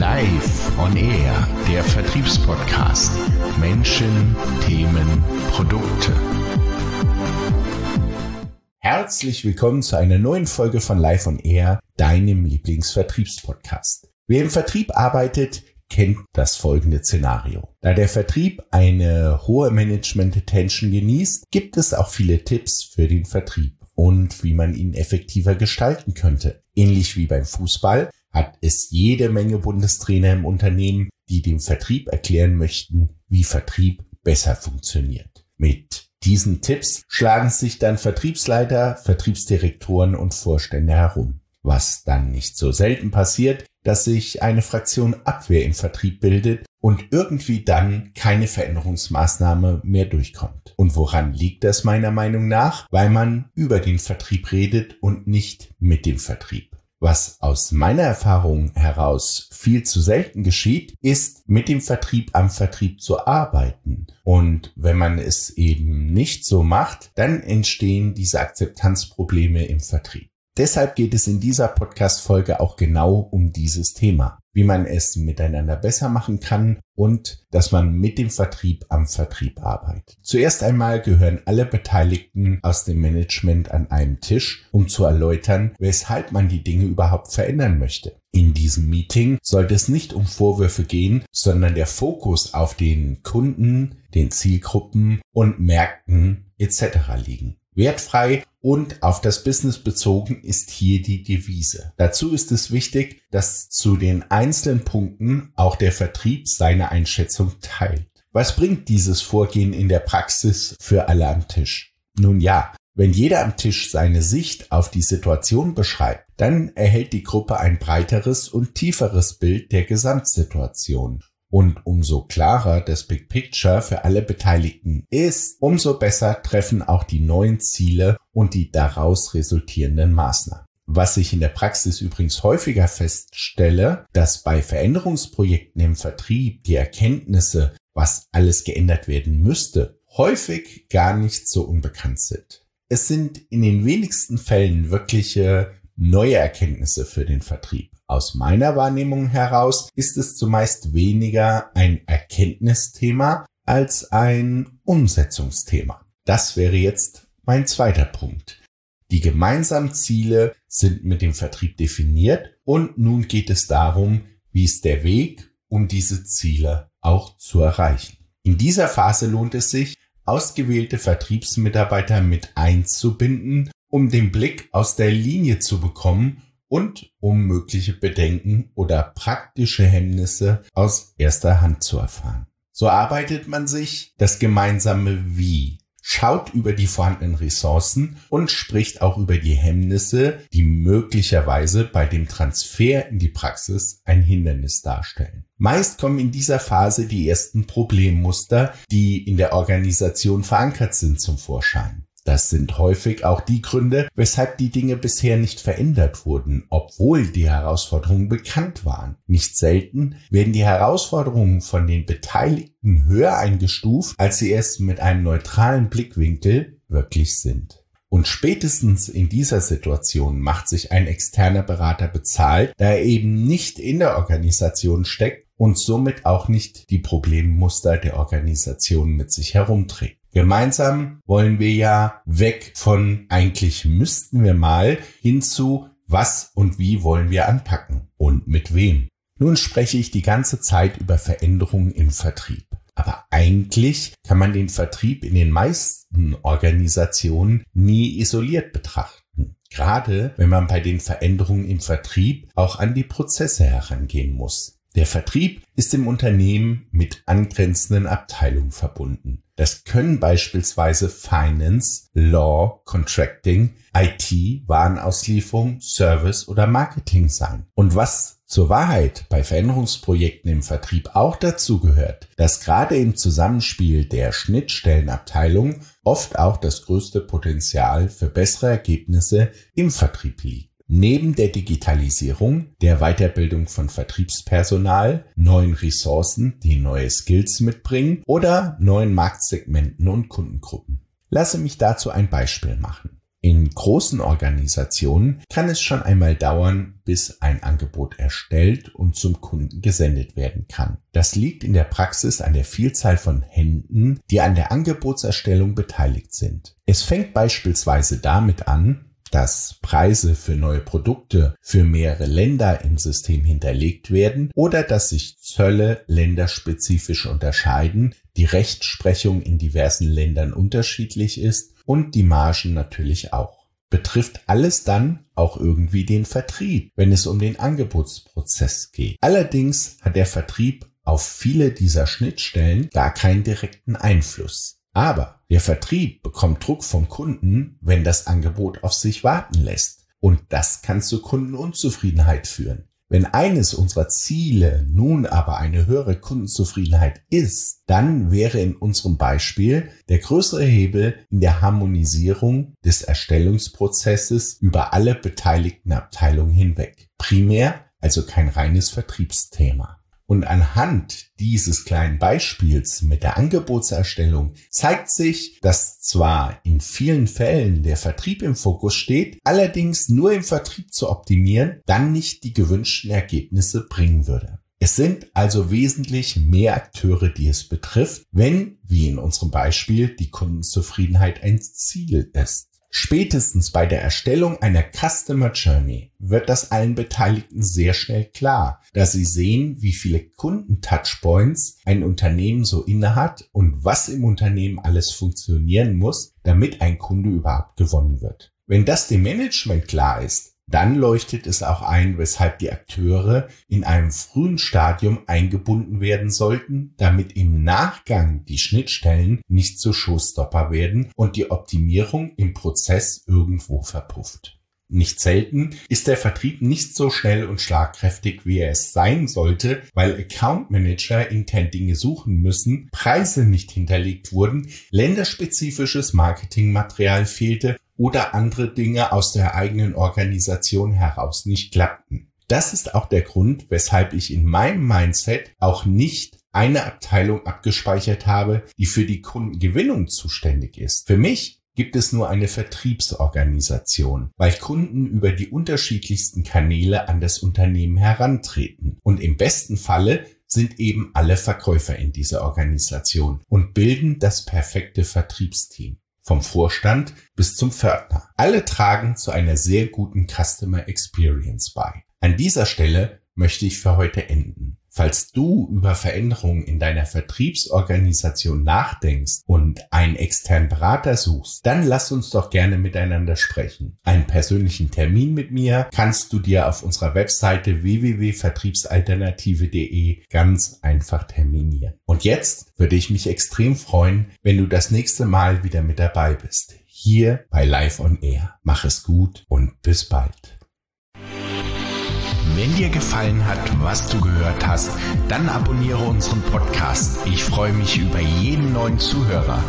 Live on Air, der Vertriebspodcast. Menschen, Themen, Produkte. Herzlich willkommen zu einer neuen Folge von Live on Air, deinem Lieblingsvertriebspodcast. Wer im Vertrieb arbeitet, kennt das folgende Szenario. Da der Vertrieb eine hohe Management-Attention genießt, gibt es auch viele Tipps für den Vertrieb und wie man ihn effektiver gestalten könnte. Ähnlich wie beim Fußball hat es jede Menge Bundestrainer im Unternehmen, die dem Vertrieb erklären möchten, wie Vertrieb besser funktioniert. Mit diesen Tipps schlagen sich dann Vertriebsleiter, Vertriebsdirektoren und Vorstände herum. Was dann nicht so selten passiert, dass sich eine Fraktion Abwehr im Vertrieb bildet und irgendwie dann keine Veränderungsmaßnahme mehr durchkommt. Und woran liegt das meiner Meinung nach? Weil man über den Vertrieb redet und nicht mit dem Vertrieb. Was aus meiner Erfahrung heraus viel zu selten geschieht, ist mit dem Vertrieb am Vertrieb zu arbeiten. Und wenn man es eben nicht so macht, dann entstehen diese Akzeptanzprobleme im Vertrieb. Deshalb geht es in dieser Podcast-Folge auch genau um dieses Thema wie man es miteinander besser machen kann und dass man mit dem Vertrieb am Vertrieb arbeitet. Zuerst einmal gehören alle Beteiligten aus dem Management an einem Tisch, um zu erläutern, weshalb man die Dinge überhaupt verändern möchte. In diesem Meeting sollte es nicht um Vorwürfe gehen, sondern der Fokus auf den Kunden, den Zielgruppen und Märkten etc. liegen. Wertfrei und auf das Business bezogen ist hier die Devise. Dazu ist es wichtig, dass zu den einzelnen Punkten auch der Vertrieb seine Einschätzung teilt. Was bringt dieses Vorgehen in der Praxis für alle am Tisch? Nun ja, wenn jeder am Tisch seine Sicht auf die Situation beschreibt, dann erhält die Gruppe ein breiteres und tieferes Bild der Gesamtsituation und umso klarer das Big Picture für alle Beteiligten ist, umso besser treffen auch die neuen Ziele und die daraus resultierenden Maßnahmen. Was ich in der Praxis übrigens häufiger feststelle, dass bei Veränderungsprojekten im Vertrieb die Erkenntnisse, was alles geändert werden müsste, häufig gar nicht so unbekannt sind. Es sind in den wenigsten Fällen wirkliche neue Erkenntnisse für den Vertrieb. Aus meiner Wahrnehmung heraus ist es zumeist weniger ein Erkenntnisthema als ein Umsetzungsthema. Das wäre jetzt mein zweiter Punkt. Die gemeinsamen Ziele sind mit dem Vertrieb definiert und nun geht es darum, wie ist der Weg, um diese Ziele auch zu erreichen. In dieser Phase lohnt es sich, ausgewählte Vertriebsmitarbeiter mit einzubinden, um den Blick aus der Linie zu bekommen und um mögliche Bedenken oder praktische Hemmnisse aus erster Hand zu erfahren. So arbeitet man sich das gemeinsame Wie, schaut über die vorhandenen Ressourcen und spricht auch über die Hemmnisse, die möglicherweise bei dem Transfer in die Praxis ein Hindernis darstellen. Meist kommen in dieser Phase die ersten Problemmuster, die in der Organisation verankert sind, zum Vorschein. Das sind häufig auch die Gründe, weshalb die Dinge bisher nicht verändert wurden, obwohl die Herausforderungen bekannt waren. Nicht selten werden die Herausforderungen von den Beteiligten höher eingestuft, als sie es mit einem neutralen Blickwinkel wirklich sind. Und spätestens in dieser Situation macht sich ein externer Berater bezahlt, da er eben nicht in der Organisation steckt und somit auch nicht die Problemmuster der Organisation mit sich herumträgt. Gemeinsam wollen wir ja weg von eigentlich müssten wir mal hinzu, was und wie wollen wir anpacken und mit wem. Nun spreche ich die ganze Zeit über Veränderungen im Vertrieb. Aber eigentlich kann man den Vertrieb in den meisten Organisationen nie isoliert betrachten. Gerade wenn man bei den Veränderungen im Vertrieb auch an die Prozesse herangehen muss. Der Vertrieb ist im Unternehmen mit angrenzenden Abteilungen verbunden. Das können beispielsweise Finance, Law, Contracting, IT, Warenauslieferung, Service oder Marketing sein. Und was zur Wahrheit bei Veränderungsprojekten im Vertrieb auch dazu gehört, dass gerade im Zusammenspiel der Schnittstellenabteilung oft auch das größte Potenzial für bessere Ergebnisse im Vertrieb liegt. Neben der Digitalisierung, der Weiterbildung von Vertriebspersonal, neuen Ressourcen, die neue Skills mitbringen oder neuen Marktsegmenten und Kundengruppen. Lasse mich dazu ein Beispiel machen. In großen Organisationen kann es schon einmal dauern, bis ein Angebot erstellt und zum Kunden gesendet werden kann. Das liegt in der Praxis an der Vielzahl von Händen, die an der Angebotserstellung beteiligt sind. Es fängt beispielsweise damit an, dass Preise für neue Produkte für mehrere Länder im System hinterlegt werden oder dass sich Zölle länderspezifisch unterscheiden, die Rechtsprechung in diversen Ländern unterschiedlich ist und die Margen natürlich auch. Betrifft alles dann auch irgendwie den Vertrieb, wenn es um den Angebotsprozess geht. Allerdings hat der Vertrieb auf viele dieser Schnittstellen gar keinen direkten Einfluss. Aber der Vertrieb bekommt Druck vom Kunden, wenn das Angebot auf sich warten lässt. Und das kann zu Kundenunzufriedenheit führen. Wenn eines unserer Ziele nun aber eine höhere Kundenzufriedenheit ist, dann wäre in unserem Beispiel der größere Hebel in der Harmonisierung des Erstellungsprozesses über alle beteiligten Abteilungen hinweg. Primär also kein reines Vertriebsthema. Und anhand dieses kleinen Beispiels mit der Angebotserstellung zeigt sich, dass zwar in vielen Fällen der Vertrieb im Fokus steht, allerdings nur im Vertrieb zu optimieren, dann nicht die gewünschten Ergebnisse bringen würde. Es sind also wesentlich mehr Akteure, die es betrifft, wenn, wie in unserem Beispiel, die Kundenzufriedenheit ein Ziel ist. Spätestens bei der Erstellung einer Customer Journey wird das allen Beteiligten sehr schnell klar, da sie sehen, wie viele Kunden-Touchpoints ein Unternehmen so innehat und was im Unternehmen alles funktionieren muss, damit ein Kunde überhaupt gewonnen wird. Wenn das dem Management klar ist, dann leuchtet es auch ein, weshalb die Akteure in einem frühen Stadium eingebunden werden sollten, damit im Nachgang die Schnittstellen nicht zu Showstopper werden und die Optimierung im Prozess irgendwo verpufft. Nicht selten ist der Vertrieb nicht so schnell und schlagkräftig, wie er es sein sollte, weil Account Manager intern Dinge suchen müssen, Preise nicht hinterlegt wurden, länderspezifisches Marketingmaterial fehlte oder andere Dinge aus der eigenen Organisation heraus nicht klappten. Das ist auch der Grund, weshalb ich in meinem Mindset auch nicht eine Abteilung abgespeichert habe, die für die Kundengewinnung zuständig ist. Für mich gibt es nur eine Vertriebsorganisation, weil Kunden über die unterschiedlichsten Kanäle an das Unternehmen herantreten. Und im besten Falle sind eben alle Verkäufer in dieser Organisation und bilden das perfekte Vertriebsteam vom Vorstand bis zum Pförtner. Alle tragen zu einer sehr guten Customer Experience bei. An dieser Stelle möchte ich für heute enden. Falls du über Veränderungen in deiner Vertriebsorganisation nachdenkst und einen externen Berater suchst, dann lass uns doch gerne miteinander sprechen. Einen persönlichen Termin mit mir kannst du dir auf unserer Webseite www.vertriebsalternative.de ganz einfach terminieren. Und jetzt würde ich mich extrem freuen, wenn du das nächste Mal wieder mit dabei bist. Hier bei Live on Air. Mach es gut und bis bald. Wenn dir gefallen hat, was du gehört hast, dann abonniere unseren Podcast. Ich freue mich über jeden neuen Zuhörer.